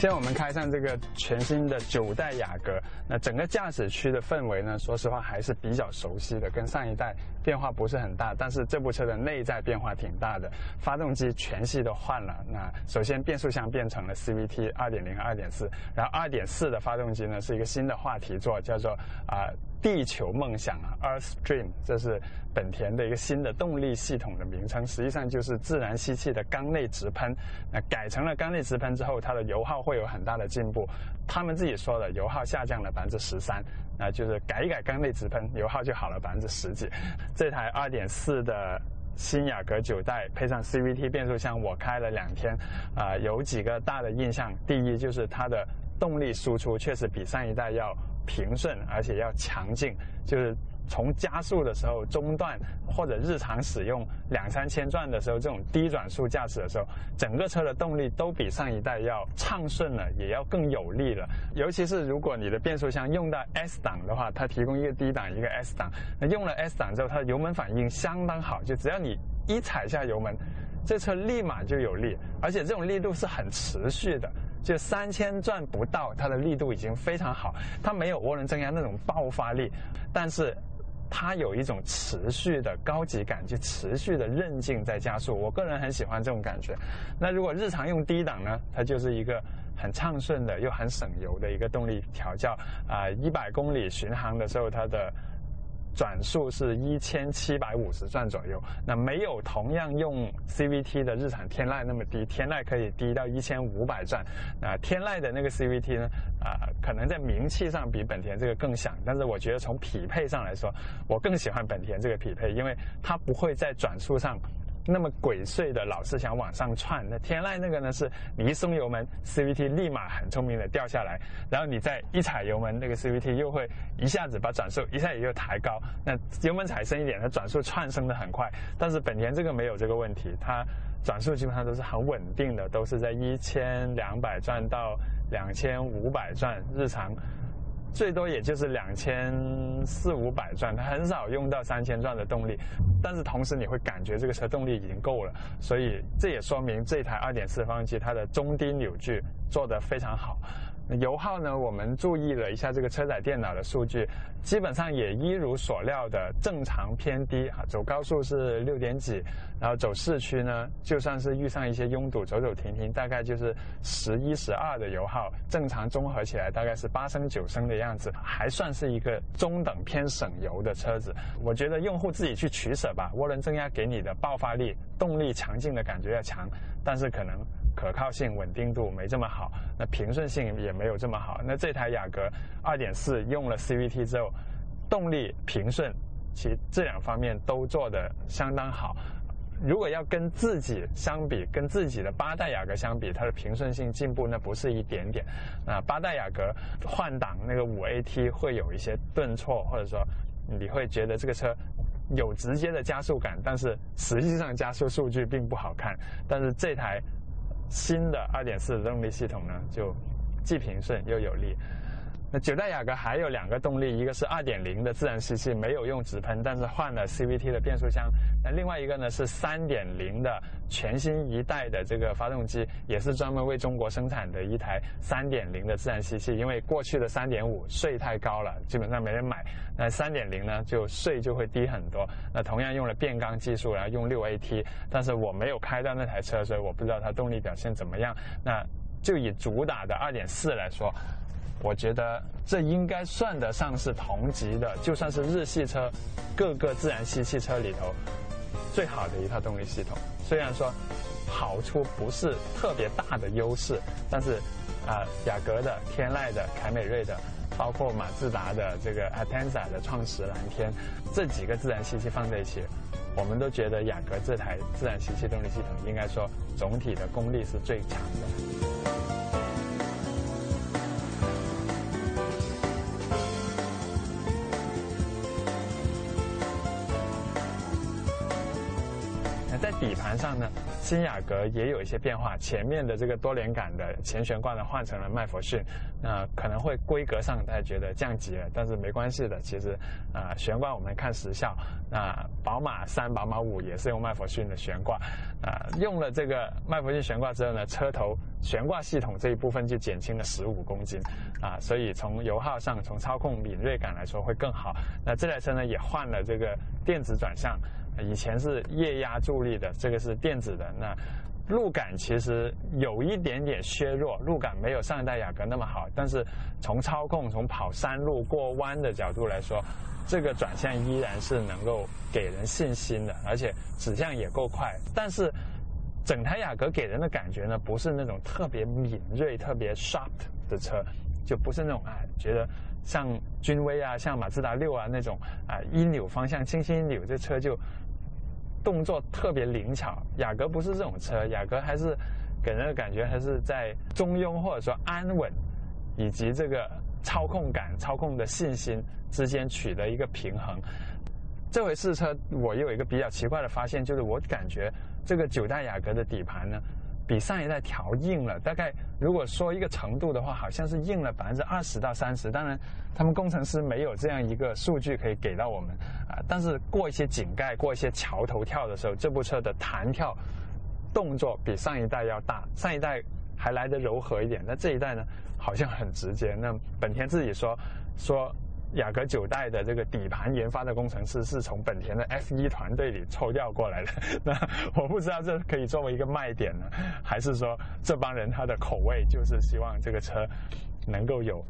现在我们开上这个全新的九代雅阁，那整个驾驶区的氛围呢，说实话还是比较熟悉的，跟上一代变化不是很大。但是这部车的内在变化挺大的，发动机全系都换了。那首先变速箱变成了 CVT 2.0和2.4，然后2.4的发动机呢是一个新的话题座，叫做啊。地球梦想啊，Earth Dream，这是本田的一个新的动力系统的名称，实际上就是自然吸气的缸内直喷。那改成了缸内直喷之后，它的油耗会有很大的进步。他们自己说的油耗下降了百分之十三，那就是改一改缸内直喷，油耗就好了百分之十几。这台二点四的新雅阁九代配上 CVT 变速箱，我开了两天，啊，有几个大的印象。第一就是它的动力输出确实比上一代要。平顺，而且要强劲，就是从加速的时候中段或者日常使用两三千转的时候，这种低转速驾驶的时候，整个车的动力都比上一代要畅顺了，也要更有力了。尤其是如果你的变速箱用到 S 档的话，它提供一个低档一个 S 档，那用了 S 档之后，它的油门反应相当好，就只要你一踩下油门，这车立马就有力，而且这种力度是很持续的。就三千转不到，它的力度已经非常好。它没有涡轮增压那种爆发力，但是它有一种持续的高级感，就持续的韧劲在加速。我个人很喜欢这种感觉。那如果日常用低档呢，它就是一个很畅顺的又很省油的一个动力调教啊，一百公里巡航的时候，它的。转速是一千七百五十转左右，那没有同样用 CVT 的日产天籁那么低，天籁可以低到一千五百转。那天籁的那个 CVT 呢？啊，可能在名气上比本田这个更响，但是我觉得从匹配上来说，我更喜欢本田这个匹配，因为它不会在转速上。那么鬼祟的老是想往上窜，那天籁那个呢？是你一松油门，CVT 立马很聪明的掉下来，然后你再一踩油门，那个 CVT 又会一下子把转速一下子又抬高。那油门踩深一点，它转速窜升的很快。但是本田这个没有这个问题，它转速基本上都是很稳定的，都是在一千两百转到两千五百转日常。最多也就是两千四五百转，它很少用到三千转的动力，但是同时你会感觉这个车动力已经够了，所以这也说明这台二点四方机它的中低扭矩做得非常好。油耗呢？我们注意了一下这个车载电脑的数据，基本上也一如所料的正常偏低啊。走高速是六点几，然后走市区呢，就算是遇上一些拥堵，走走停停，大概就是十一十二的油耗，正常综合起来大概是八升九升的样子，还算是一个中等偏省油的车子。我觉得用户自己去取舍吧。涡轮增压给你的爆发力、动力强劲的感觉要强，但是可能。可靠性、稳定度没这么好，那平顺性也没有这么好。那这台雅阁2.4用了 CVT 之后，动力平顺，其这两方面都做得相当好。如果要跟自己相比，跟自己的八代雅阁相比，它的平顺性进步那不是一点点。那八代雅阁换挡那个 5AT 会有一些顿挫，或者说你会觉得这个车有直接的加速感，但是实际上加速数据并不好看。但是这台。新的2.4的动力系统呢，就既平顺又有力。那九代雅阁还有两个动力，一个是2.0的自然吸气，没有用直喷，但是换了 CVT 的变速箱。那另外一个呢是3.0的全新一代的这个发动机，也是专门为中国生产的一台3.0的自然吸气。因为过去的3.5税太高了，基本上没人买。那3.0呢，就税就会低很多。那同样用了变缸技术，然后用 6AT，但是我没有开到那台车，所以我不知道它动力表现怎么样。那就以主打的2.4来说。我觉得这应该算得上是同级的，就算是日系车，各个自然吸气车里头最好的一套动力系统。虽然说好处不是特别大的优势，但是啊，雅阁的、天籁的、凯美瑞的，包括马自达的这个 Atenza 的创始蓝天，这几个自然吸气放在一起，我们都觉得雅阁这台自然吸气动力系统应该说总体的功力是最强的。在底盘上呢，新雅阁也有一些变化，前面的这个多连杆的前悬挂呢换成了麦弗逊，那可能会规格上大家觉得降级了，但是没关系的，其实啊、悬挂我们看时效，那宝马三、宝马五也是用麦弗逊的悬挂，啊、用了这个麦弗逊悬挂之后呢，车头悬挂系统这一部分就减轻了十五公斤，啊，所以从油耗上，从操控敏锐感来说会更好。那这台车呢也换了这个电子转向，以前是液压助力的，这个是电子的。那路感其实有一点点削弱，路感没有上一代雅阁那么好，但是从操控、从跑山路、过弯的角度来说，这个转向依然是能够给人信心的，而且指向也够快。但是整台雅阁给人的感觉呢，不是那种特别敏锐、特别 sharp 的车，就不是那种啊，觉得像君威啊、像马自达六啊那种啊一扭方向轻轻一扭，这车就动作特别灵巧。雅阁不是这种车，雅阁还是给人的感觉还是在中庸或者说安稳，以及这个操控感、操控的信心之间取得一个平衡。这回试车，我有一个比较奇怪的发现，就是我感觉这个九代雅阁的底盘呢，比上一代调硬了。大概如果说一个程度的话，好像是硬了百分之二十到三十。当然，他们工程师没有这样一个数据可以给到我们啊。但是过一些井盖、过一些桥头跳的时候，这部车的弹跳动作比上一代要大，上一代还来得柔和一点，那这一代呢，好像很直接。那本田自己说说。雅阁九代的这个底盘研发的工程师是从本田的 F 一团队里抽调过来的，那我不知道这可以作为一个卖点呢，还是说这帮人他的口味就是希望这个车能够有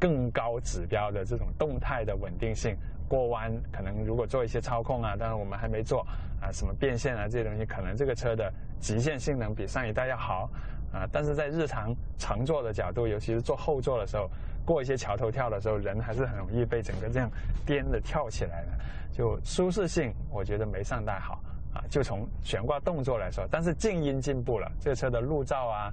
更高指标的这种动态的稳定性，过弯可能如果做一些操控啊，当然我们还没做啊，什么变线啊这些东西，可能这个车的极限性能比上一代要好啊，但是在日常乘坐的角度，尤其是坐后座的时候。过一些桥头跳的时候，人还是很容易被整个这样颠的跳起来的。就舒适性，我觉得没上代好啊。就从悬挂动作来说，但是静音进步了，这个车的路噪啊，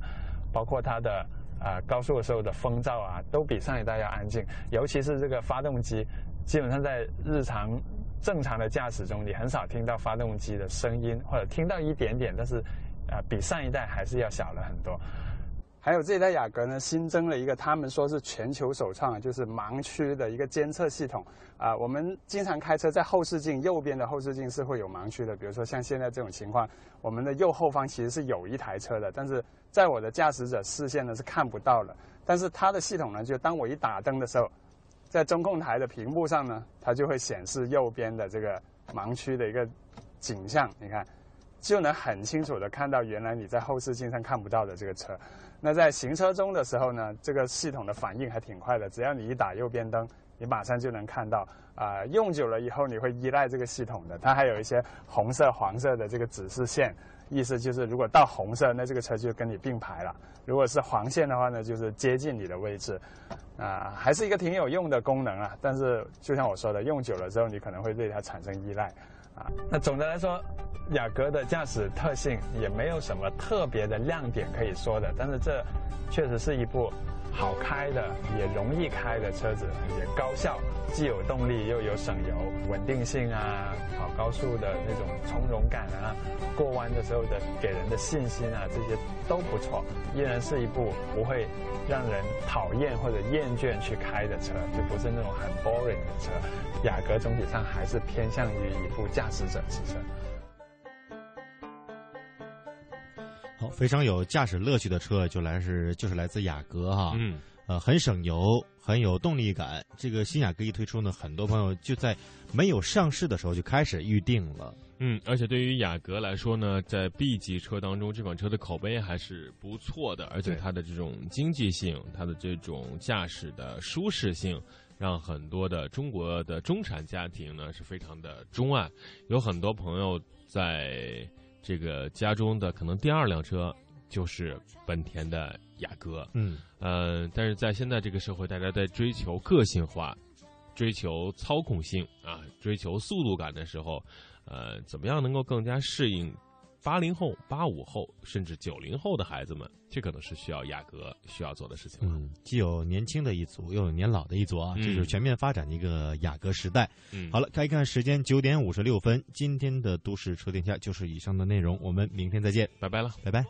包括它的啊高速的时候的风噪啊，都比上一代要安静。尤其是这个发动机，基本上在日常正常的驾驶中，你很少听到发动机的声音，或者听到一点点，但是啊比上一代还是要小了很多。还有这一代雅阁呢，新增了一个他们说是全球首创，就是盲区的一个监测系统啊。我们经常开车在后视镜右边的后视镜是会有盲区的，比如说像现在这种情况，我们的右后方其实是有一台车的，但是在我的驾驶者视线呢是看不到的。但是它的系统呢，就当我一打灯的时候，在中控台的屏幕上呢，它就会显示右边的这个盲区的一个景象，你看。就能很清楚的看到原来你在后视镜上看不到的这个车。那在行车中的时候呢，这个系统的反应还挺快的，只要你一打右边灯，你马上就能看到。啊、用久了以后你会依赖这个系统的，它还有一些红色、黄色的这个指示线，意思就是如果到红色，那这个车就跟你并排了；如果是黄线的话呢，就是接近你的位置。啊、还是一个挺有用的功能啊。但是就像我说的，用久了之后，你可能会对它产生依赖。那总的来说，雅阁的驾驶特性也没有什么特别的亮点可以说的，但是这确实是一部好开的、也容易开的车子，也高效，既有动力又有省油，稳定性啊，跑高速的那种从容感啊，过弯的时候的给人的信心啊，这些都不错，依然是一部不会让人讨厌或者厌倦去开的车，就不是那种很 boring 的车。雅阁总体上还是偏向于一部驾驶者之车。好，非常有驾驶乐趣的车就来是就是来自雅阁哈，嗯，呃，很省油，很有动力感。这个新雅阁一推出呢，很多朋友就在没有上市的时候就开始预定了。嗯，而且对于雅阁来说呢，在 B 级车当中，这款车的口碑还是不错的，而且它的这种经济性，它的这种驾驶的舒适性。让很多的中国的中产家庭呢是非常的钟爱，有很多朋友在这个家中的可能第二辆车就是本田的雅阁，嗯，呃，但是在现在这个社会，大家在追求个性化、追求操控性啊、追求速度感的时候，呃，怎么样能够更加适应八零后、八五后甚至九零后的孩子们，这可能是需要雅阁需要做的事情了。嗯，既有年轻的一组，又有年老的一组啊，嗯这就是全面发展的一个雅阁时代。嗯好了，看一看时间九点五十六分，今天的都市车天下就是以上的内容，我们明天再见，拜拜了，拜拜。